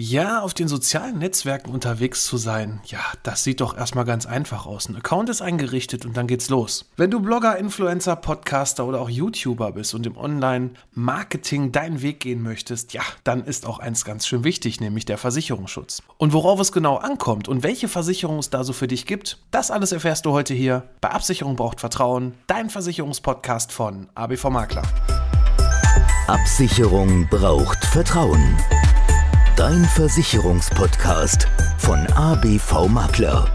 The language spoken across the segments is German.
Ja, auf den sozialen Netzwerken unterwegs zu sein, ja, das sieht doch erstmal ganz einfach aus. Ein Account ist eingerichtet und dann geht's los. Wenn du Blogger, Influencer, Podcaster oder auch YouTuber bist und im Online-Marketing deinen Weg gehen möchtest, ja, dann ist auch eins ganz schön wichtig, nämlich der Versicherungsschutz. Und worauf es genau ankommt und welche Versicherung es da so für dich gibt, das alles erfährst du heute hier bei Absicherung braucht Vertrauen, dein Versicherungspodcast von ABV Makler. Absicherung braucht Vertrauen. Dein Versicherungspodcast von ABV Makler.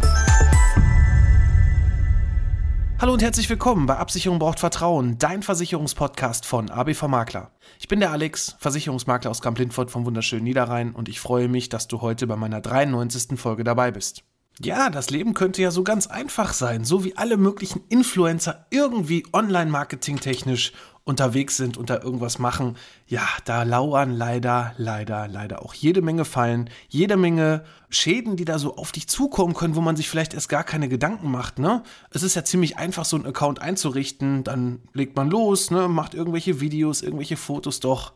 Hallo und herzlich willkommen bei Absicherung braucht Vertrauen, dein Versicherungspodcast von ABV Makler. Ich bin der Alex, Versicherungsmakler aus Kamp-Lindfort vom wunderschönen Niederrhein und ich freue mich, dass du heute bei meiner 93. Folge dabei bist. Ja, das Leben könnte ja so ganz einfach sein, so wie alle möglichen Influencer irgendwie online-marketing technisch unterwegs sind und da irgendwas machen, ja, da lauern leider, leider, leider auch jede Menge Fallen, jede Menge Schäden, die da so auf dich zukommen können, wo man sich vielleicht erst gar keine Gedanken macht, ne? Es ist ja ziemlich einfach, so einen Account einzurichten, dann legt man los, ne, macht irgendwelche Videos, irgendwelche Fotos doch.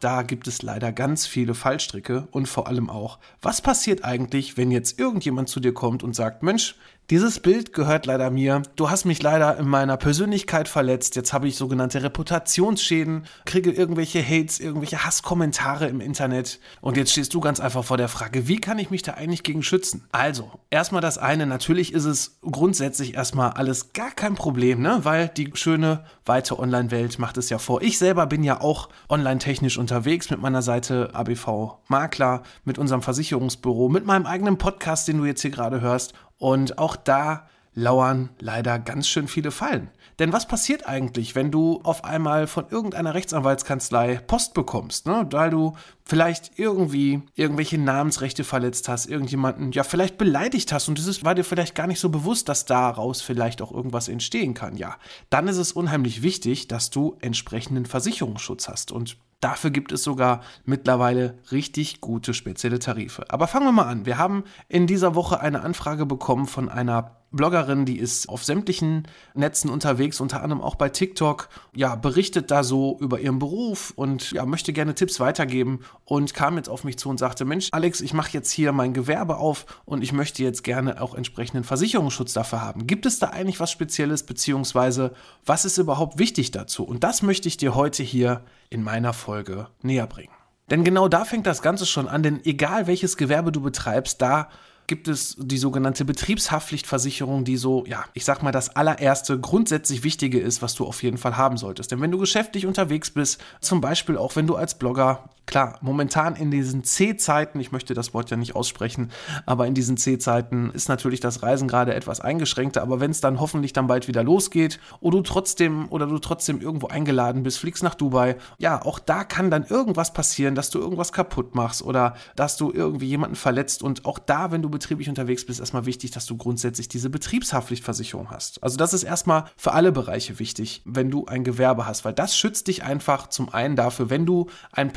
Da gibt es leider ganz viele Fallstricke und vor allem auch, was passiert eigentlich, wenn jetzt irgendjemand zu dir kommt und sagt, Mensch, dieses Bild gehört leider mir. Du hast mich leider in meiner Persönlichkeit verletzt. Jetzt habe ich sogenannte Reputationsschäden, kriege irgendwelche Hates, irgendwelche Hasskommentare im Internet. Und jetzt stehst du ganz einfach vor der Frage, wie kann ich mich da eigentlich gegen schützen? Also, erstmal das eine. Natürlich ist es grundsätzlich erstmal alles gar kein Problem, ne? Weil die schöne, weite Online-Welt macht es ja vor. Ich selber bin ja auch online-technisch unterwegs mit meiner Seite ABV Makler, mit unserem Versicherungsbüro, mit meinem eigenen Podcast, den du jetzt hier gerade hörst. Und auch da lauern leider ganz schön viele Fallen. Denn was passiert eigentlich, wenn du auf einmal von irgendeiner Rechtsanwaltskanzlei Post bekommst, ne? weil du vielleicht irgendwie irgendwelche Namensrechte verletzt hast, irgendjemanden ja vielleicht beleidigt hast und es war dir vielleicht gar nicht so bewusst, dass daraus vielleicht auch irgendwas entstehen kann. Ja, dann ist es unheimlich wichtig, dass du entsprechenden Versicherungsschutz hast und Dafür gibt es sogar mittlerweile richtig gute spezielle Tarife. Aber fangen wir mal an. Wir haben in dieser Woche eine Anfrage bekommen von einer Bloggerin, die ist auf sämtlichen Netzen unterwegs, unter anderem auch bei TikTok, ja, berichtet da so über ihren Beruf und ja, möchte gerne Tipps weitergeben und kam jetzt auf mich zu und sagte, Mensch, Alex, ich mache jetzt hier mein Gewerbe auf und ich möchte jetzt gerne auch entsprechenden Versicherungsschutz dafür haben. Gibt es da eigentlich was Spezielles, beziehungsweise was ist überhaupt wichtig dazu? Und das möchte ich dir heute hier in meiner Folge näher bringen. Denn genau da fängt das Ganze schon an, denn egal welches Gewerbe du betreibst, da gibt es die sogenannte Betriebshaftpflichtversicherung, die so, ja, ich sag mal, das allererste grundsätzlich Wichtige ist, was du auf jeden Fall haben solltest. Denn wenn du geschäftlich unterwegs bist, zum Beispiel auch wenn du als Blogger Klar, momentan in diesen C-Zeiten, ich möchte das Wort ja nicht aussprechen, aber in diesen C-Zeiten ist natürlich das Reisen gerade etwas eingeschränkter, aber wenn es dann hoffentlich dann bald wieder losgeht oder du trotzdem oder du trotzdem irgendwo eingeladen bist, fliegst nach Dubai, ja, auch da kann dann irgendwas passieren, dass du irgendwas kaputt machst oder dass du irgendwie jemanden verletzt und auch da, wenn du betrieblich unterwegs bist, erstmal wichtig, dass du grundsätzlich diese Betriebshaftpflichtversicherung hast. Also das ist erstmal für alle Bereiche wichtig, wenn du ein Gewerbe hast, weil das schützt dich einfach zum einen dafür, wenn du eine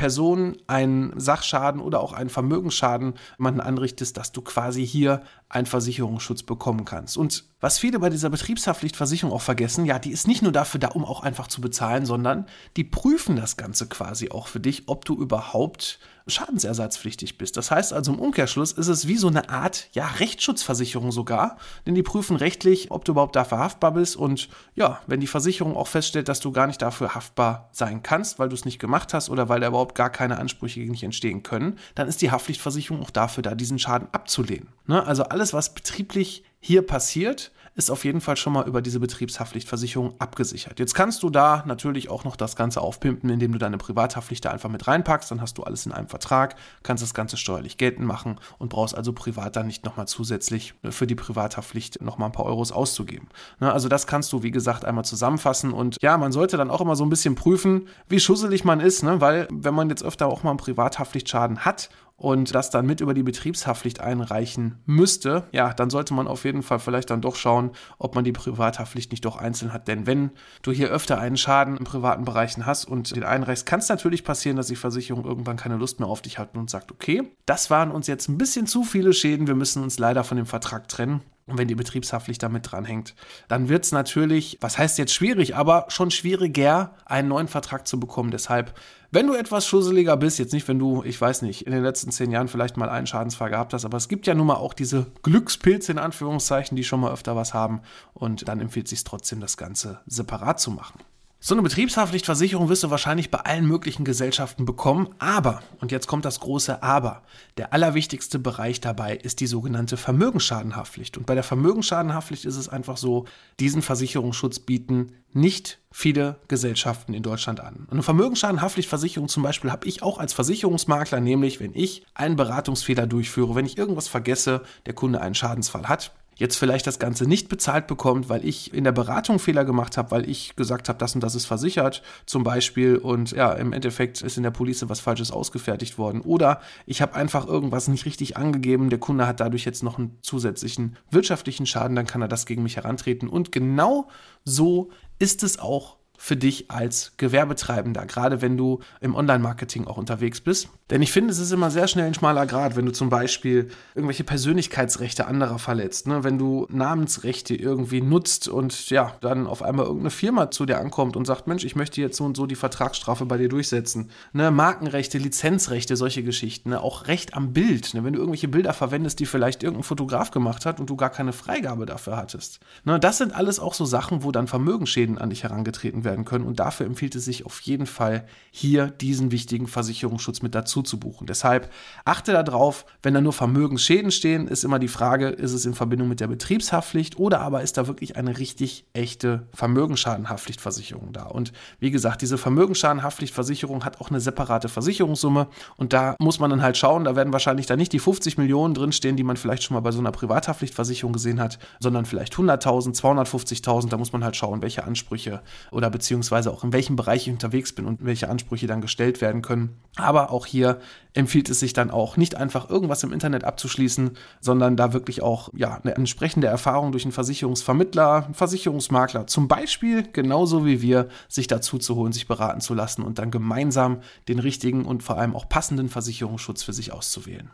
Person einen Sachschaden oder auch einen Vermögensschaden jemanden anrichtest, dass du quasi hier einen Versicherungsschutz bekommen kannst. Und was viele bei dieser Betriebshaftpflichtversicherung auch vergessen, ja, die ist nicht nur dafür da, um auch einfach zu bezahlen, sondern die prüfen das Ganze quasi auch für dich, ob du überhaupt schadensersatzpflichtig bist. Das heißt also im Umkehrschluss ist es wie so eine Art, ja, Rechtsschutzversicherung sogar, denn die prüfen rechtlich, ob du überhaupt dafür haftbar bist und ja, wenn die Versicherung auch feststellt, dass du gar nicht dafür haftbar sein kannst, weil du es nicht gemacht hast oder weil da überhaupt gar keine Ansprüche gegen dich entstehen können, dann ist die Haftpflichtversicherung auch dafür da, diesen Schaden abzulehnen. Ne? Also alles, was betrieblich hier passiert, ist auf jeden Fall schon mal über diese Betriebshaftpflichtversicherung abgesichert. Jetzt kannst du da natürlich auch noch das Ganze aufpimpen, indem du deine Privathaftpflicht da einfach mit reinpackst. Dann hast du alles in einem Vertrag, kannst das Ganze steuerlich geltend machen und brauchst also privat dann nicht nochmal zusätzlich für die Privathaftpflicht nochmal ein paar Euros auszugeben. Ne, also das kannst du, wie gesagt, einmal zusammenfassen und ja, man sollte dann auch immer so ein bisschen prüfen, wie schusselig man ist, ne? weil wenn man jetzt öfter auch mal einen Privathaftpflichtschaden hat und das dann mit über die Betriebshaftpflicht einreichen müsste, ja, dann sollte man auf jeden Fall vielleicht dann doch schauen, ob man die Privathaftpflicht nicht doch einzeln hat. Denn wenn du hier öfter einen Schaden im privaten Bereichen hast und den einreichst, kann es natürlich passieren, dass die Versicherung irgendwann keine Lust mehr auf dich hat und sagt, okay, das waren uns jetzt ein bisschen zu viele Schäden, wir müssen uns leider von dem Vertrag trennen. Und wenn die Betriebshaftpflicht damit dranhängt, dann wird es natürlich, was heißt jetzt schwierig, aber schon schwieriger, einen neuen Vertrag zu bekommen. Deshalb, wenn du etwas schusseliger bist, jetzt nicht, wenn du, ich weiß nicht, in den letzten zehn Jahren vielleicht mal einen Schadensfall gehabt hast, aber es gibt ja nun mal auch diese Glückspilze in Anführungszeichen, die schon mal öfter was haben. Und dann empfiehlt es sich trotzdem, das Ganze separat zu machen. So eine Betriebshaftpflichtversicherung wirst du wahrscheinlich bei allen möglichen Gesellschaften bekommen, aber, und jetzt kommt das große Aber, der allerwichtigste Bereich dabei ist die sogenannte Vermögensschadenhaftpflicht. Und bei der Vermögensschadenhaftpflicht ist es einfach so, diesen Versicherungsschutz bieten nicht viele Gesellschaften in Deutschland an. Eine Vermögensschadenhaftpflichtversicherung zum Beispiel habe ich auch als Versicherungsmakler, nämlich wenn ich einen Beratungsfehler durchführe, wenn ich irgendwas vergesse, der Kunde einen Schadensfall hat, jetzt vielleicht das Ganze nicht bezahlt bekommt, weil ich in der Beratung Fehler gemacht habe, weil ich gesagt habe, das und das ist versichert zum Beispiel und ja, im Endeffekt ist in der Police was Falsches ausgefertigt worden. Oder ich habe einfach irgendwas nicht richtig angegeben, der Kunde hat dadurch jetzt noch einen zusätzlichen wirtschaftlichen Schaden, dann kann er das gegen mich herantreten. Und genau so ist es auch für dich als Gewerbetreibender, gerade wenn du im Online-Marketing auch unterwegs bist. Denn ich finde, es ist immer sehr schnell ein schmaler Grad, wenn du zum Beispiel irgendwelche Persönlichkeitsrechte anderer verletzt, ne? wenn du Namensrechte irgendwie nutzt und ja, dann auf einmal irgendeine Firma zu dir ankommt und sagt, Mensch, ich möchte jetzt so und so die Vertragsstrafe bei dir durchsetzen. Ne? Markenrechte, Lizenzrechte, solche Geschichten, ne? auch Recht am Bild, ne? wenn du irgendwelche Bilder verwendest, die vielleicht irgendein Fotograf gemacht hat und du gar keine Freigabe dafür hattest. Ne? Das sind alles auch so Sachen, wo dann Vermögensschäden an dich herangetreten werden können. Und dafür empfiehlt es sich auf jeden Fall, hier diesen wichtigen Versicherungsschutz mit dazu zu buchen. Deshalb achte darauf, wenn da nur Vermögensschäden stehen, ist immer die Frage, ist es in Verbindung mit der Betriebshaftpflicht oder aber ist da wirklich eine richtig echte Vermögensschadenhaftpflichtversicherung da? Und wie gesagt, diese Vermögensschadenhaftpflichtversicherung hat auch eine separate Versicherungssumme und da muss man dann halt schauen, da werden wahrscheinlich da nicht die 50 Millionen drinstehen, die man vielleicht schon mal bei so einer Privathaftpflichtversicherung gesehen hat, sondern vielleicht 100.000, 250.000, da muss man halt schauen, welche Ansprüche oder beziehungsweise auch in welchem Bereich ich unterwegs bin und welche Ansprüche dann gestellt werden können. Aber auch hier empfiehlt es sich dann auch nicht einfach irgendwas im Internet abzuschließen, sondern da wirklich auch ja, eine entsprechende Erfahrung durch einen Versicherungsvermittler, einen Versicherungsmakler zum Beispiel, genauso wie wir, sich dazu zu holen, sich beraten zu lassen und dann gemeinsam den richtigen und vor allem auch passenden Versicherungsschutz für sich auszuwählen.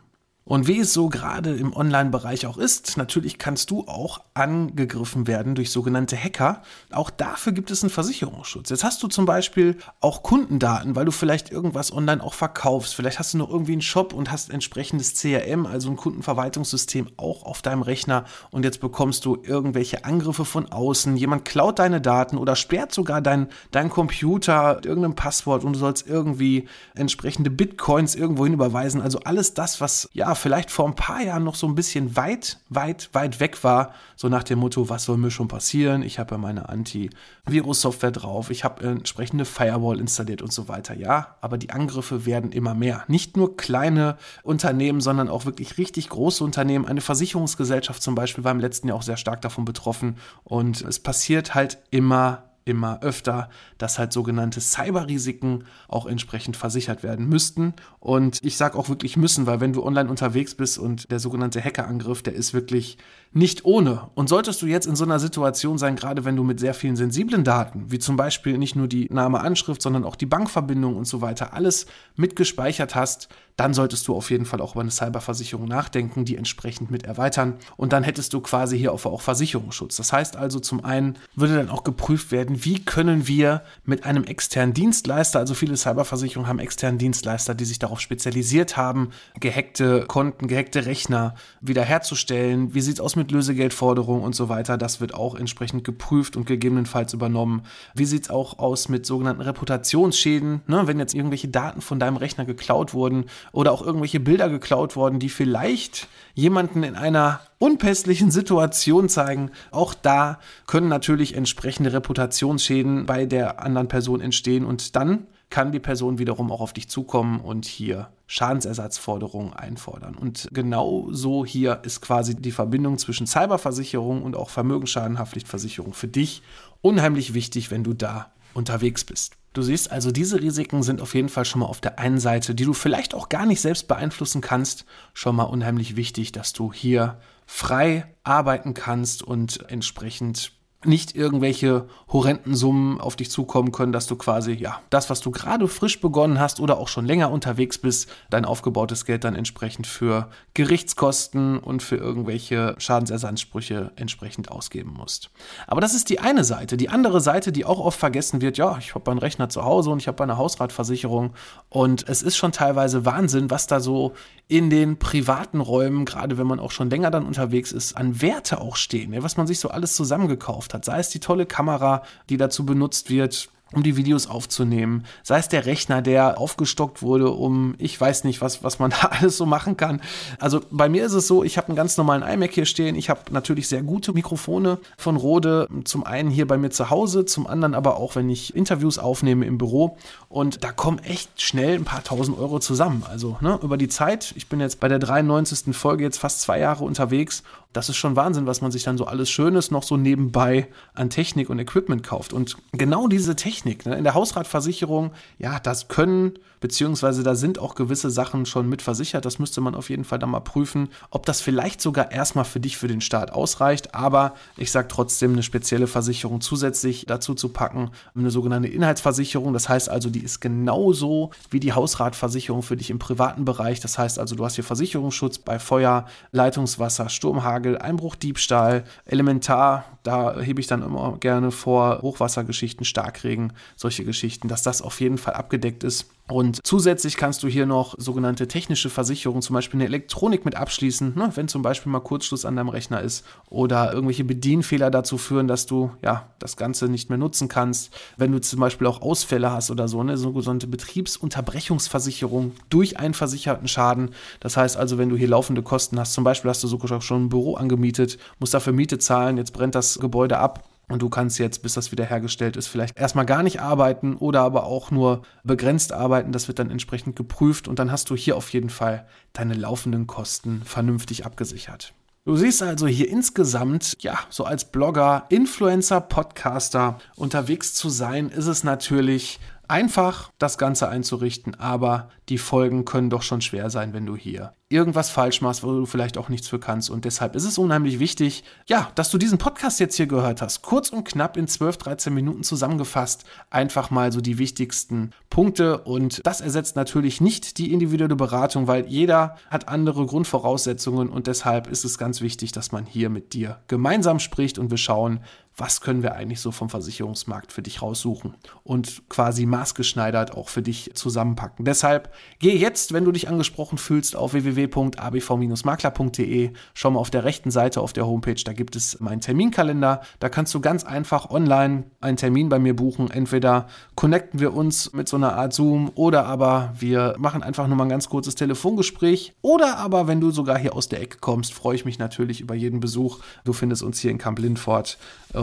Und wie es so gerade im Online-Bereich auch ist, natürlich kannst du auch angegriffen werden durch sogenannte Hacker. Auch dafür gibt es einen Versicherungsschutz. Jetzt hast du zum Beispiel auch Kundendaten, weil du vielleicht irgendwas online auch verkaufst. Vielleicht hast du noch irgendwie einen Shop und hast entsprechendes CRM, also ein Kundenverwaltungssystem auch auf deinem Rechner und jetzt bekommst du irgendwelche Angriffe von außen. Jemand klaut deine Daten oder sperrt sogar deinen dein Computer mit irgendeinem Passwort und du sollst irgendwie entsprechende Bitcoins irgendwo hin überweisen. Also alles das, was ja vielleicht vor ein paar Jahren noch so ein bisschen weit, weit, weit weg war, so nach dem Motto, was soll mir schon passieren? Ich habe ja meine Anti-Virus-Software drauf, ich habe entsprechende Firewall installiert und so weiter. Ja, aber die Angriffe werden immer mehr. Nicht nur kleine Unternehmen, sondern auch wirklich richtig große Unternehmen. Eine Versicherungsgesellschaft zum Beispiel war im letzten Jahr auch sehr stark davon betroffen und es passiert halt immer immer öfter, dass halt sogenannte Cyberrisiken auch entsprechend versichert werden müssten. Und ich sage auch wirklich müssen, weil wenn du online unterwegs bist und der sogenannte Hackerangriff, der ist wirklich nicht ohne. Und solltest du jetzt in so einer Situation sein, gerade wenn du mit sehr vielen sensiblen Daten, wie zum Beispiel nicht nur die Name, Anschrift, sondern auch die Bankverbindung und so weiter, alles mitgespeichert hast, dann solltest du auf jeden Fall auch über eine Cyberversicherung nachdenken, die entsprechend mit erweitern. Und dann hättest du quasi hier auch Versicherungsschutz. Das heißt also, zum einen würde dann auch geprüft werden, wie können wir mit einem externen Dienstleister, also viele Cyberversicherungen haben externen Dienstleister, die sich darauf spezialisiert haben, gehackte Konten, gehackte Rechner wiederherzustellen. Wie sieht es aus mit Lösegeldforderungen und so weiter? Das wird auch entsprechend geprüft und gegebenenfalls übernommen. Wie sieht es auch aus mit sogenannten Reputationsschäden? Ne? Wenn jetzt irgendwelche Daten von deinem Rechner geklaut wurden oder auch irgendwelche Bilder geklaut worden, die vielleicht jemanden in einer unpässlichen Situation zeigen. Auch da können natürlich entsprechende Reputationsschäden bei der anderen Person entstehen und dann kann die Person wiederum auch auf dich zukommen und hier Schadensersatzforderungen einfordern. Und genau so hier ist quasi die Verbindung zwischen Cyberversicherung und auch Vermögensschadenhaftpflichtversicherung für dich unheimlich wichtig, wenn du da unterwegs bist. Du siehst also, diese Risiken sind auf jeden Fall schon mal auf der einen Seite, die du vielleicht auch gar nicht selbst beeinflussen kannst, schon mal unheimlich wichtig, dass du hier frei arbeiten kannst und entsprechend nicht irgendwelche horrenden Summen auf dich zukommen können, dass du quasi, ja, das, was du gerade frisch begonnen hast oder auch schon länger unterwegs bist, dein aufgebautes Geld dann entsprechend für Gerichtskosten und für irgendwelche Schadensersatzansprüche entsprechend ausgeben musst. Aber das ist die eine Seite. Die andere Seite, die auch oft vergessen wird, ja, ich habe meinen Rechner zu Hause und ich habe eine Hausratversicherung und es ist schon teilweise Wahnsinn, was da so in den privaten Räumen, gerade wenn man auch schon länger dann unterwegs ist, an Werte auch stehen, was man sich so alles zusammengekauft gekauft hat. Sei es die tolle Kamera, die dazu benutzt wird, um die Videos aufzunehmen, sei es der Rechner, der aufgestockt wurde, um ich weiß nicht, was, was man da alles so machen kann. Also bei mir ist es so, ich habe einen ganz normalen iMac hier stehen. Ich habe natürlich sehr gute Mikrofone von Rode, zum einen hier bei mir zu Hause, zum anderen aber auch, wenn ich Interviews aufnehme im Büro. Und da kommen echt schnell ein paar tausend Euro zusammen. Also ne, über die Zeit, ich bin jetzt bei der 93. Folge jetzt fast zwei Jahre unterwegs das ist schon Wahnsinn, was man sich dann so alles Schönes noch so nebenbei an Technik und Equipment kauft. Und genau diese Technik ne, in der Hausratversicherung, ja, das können, beziehungsweise da sind auch gewisse Sachen schon mit versichert. Das müsste man auf jeden Fall dann mal prüfen, ob das vielleicht sogar erstmal für dich für den Start ausreicht. Aber ich sage trotzdem, eine spezielle Versicherung zusätzlich dazu zu packen, eine sogenannte Inhaltsversicherung. Das heißt also, die ist genauso wie die Hausratversicherung für dich im privaten Bereich. Das heißt also, du hast hier Versicherungsschutz bei Feuer, Leitungswasser, Sturmhagen. Hagel, Einbruch, Diebstahl, Elementar, da hebe ich dann immer gerne vor, Hochwassergeschichten, Starkregen, solche Geschichten, dass das auf jeden Fall abgedeckt ist. Und zusätzlich kannst du hier noch sogenannte technische Versicherungen, zum Beispiel eine Elektronik mit abschließen, ne? wenn zum Beispiel mal Kurzschluss an deinem Rechner ist oder irgendwelche Bedienfehler dazu führen, dass du ja das Ganze nicht mehr nutzen kannst. Wenn du zum Beispiel auch Ausfälle hast oder so, eine sogenannte Betriebsunterbrechungsversicherung durch einen versicherten Schaden. Das heißt also, wenn du hier laufende Kosten hast, zum Beispiel hast du sogar schon ein Büro angemietet, musst dafür Miete zahlen, jetzt brennt das Gebäude ab und du kannst jetzt, bis das wiederhergestellt ist, vielleicht erstmal gar nicht arbeiten oder aber auch nur begrenzt arbeiten. Das wird dann entsprechend geprüft und dann hast du hier auf jeden Fall deine laufenden Kosten vernünftig abgesichert. Du siehst also hier insgesamt, ja, so als Blogger, Influencer, Podcaster unterwegs zu sein, ist es natürlich einfach, das Ganze einzurichten, aber die Folgen können doch schon schwer sein, wenn du hier irgendwas falsch machst, wo du vielleicht auch nichts für kannst. Und deshalb ist es unheimlich wichtig, ja, dass du diesen Podcast jetzt hier gehört hast. Kurz und knapp in 12, 13 Minuten zusammengefasst. Einfach mal so die wichtigsten Punkte. Und das ersetzt natürlich nicht die individuelle Beratung, weil jeder hat andere Grundvoraussetzungen. Und deshalb ist es ganz wichtig, dass man hier mit dir gemeinsam spricht und wir schauen, was können wir eigentlich so vom Versicherungsmarkt für dich raussuchen und quasi maßgeschneidert auch für dich zusammenpacken. Deshalb geh jetzt, wenn du dich angesprochen fühlst, auf www.abv-makler.de. Schau mal auf der rechten Seite auf der Homepage, da gibt es meinen Terminkalender. Da kannst du ganz einfach online einen Termin bei mir buchen. Entweder connecten wir uns mit so einer Art Zoom oder aber wir machen einfach nur mal ein ganz kurzes Telefongespräch. Oder aber, wenn du sogar hier aus der Ecke kommst, freue ich mich natürlich über jeden Besuch. Du findest uns hier in Kamp Lindfort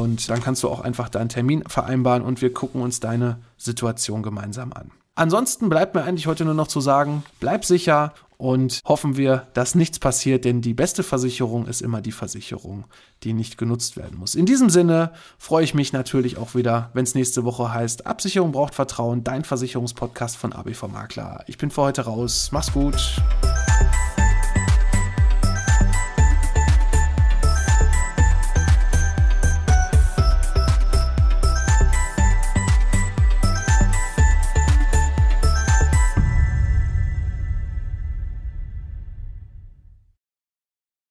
und dann kannst du auch einfach deinen Termin vereinbaren und wir gucken uns deine Situation gemeinsam an. Ansonsten bleibt mir eigentlich heute nur noch zu sagen, bleib sicher und hoffen wir, dass nichts passiert, denn die beste Versicherung ist immer die Versicherung, die nicht genutzt werden muss. In diesem Sinne freue ich mich natürlich auch wieder, wenn es nächste Woche heißt, Absicherung braucht Vertrauen, dein Versicherungspodcast von ABV Makler. Ich bin für heute raus. Mach's gut.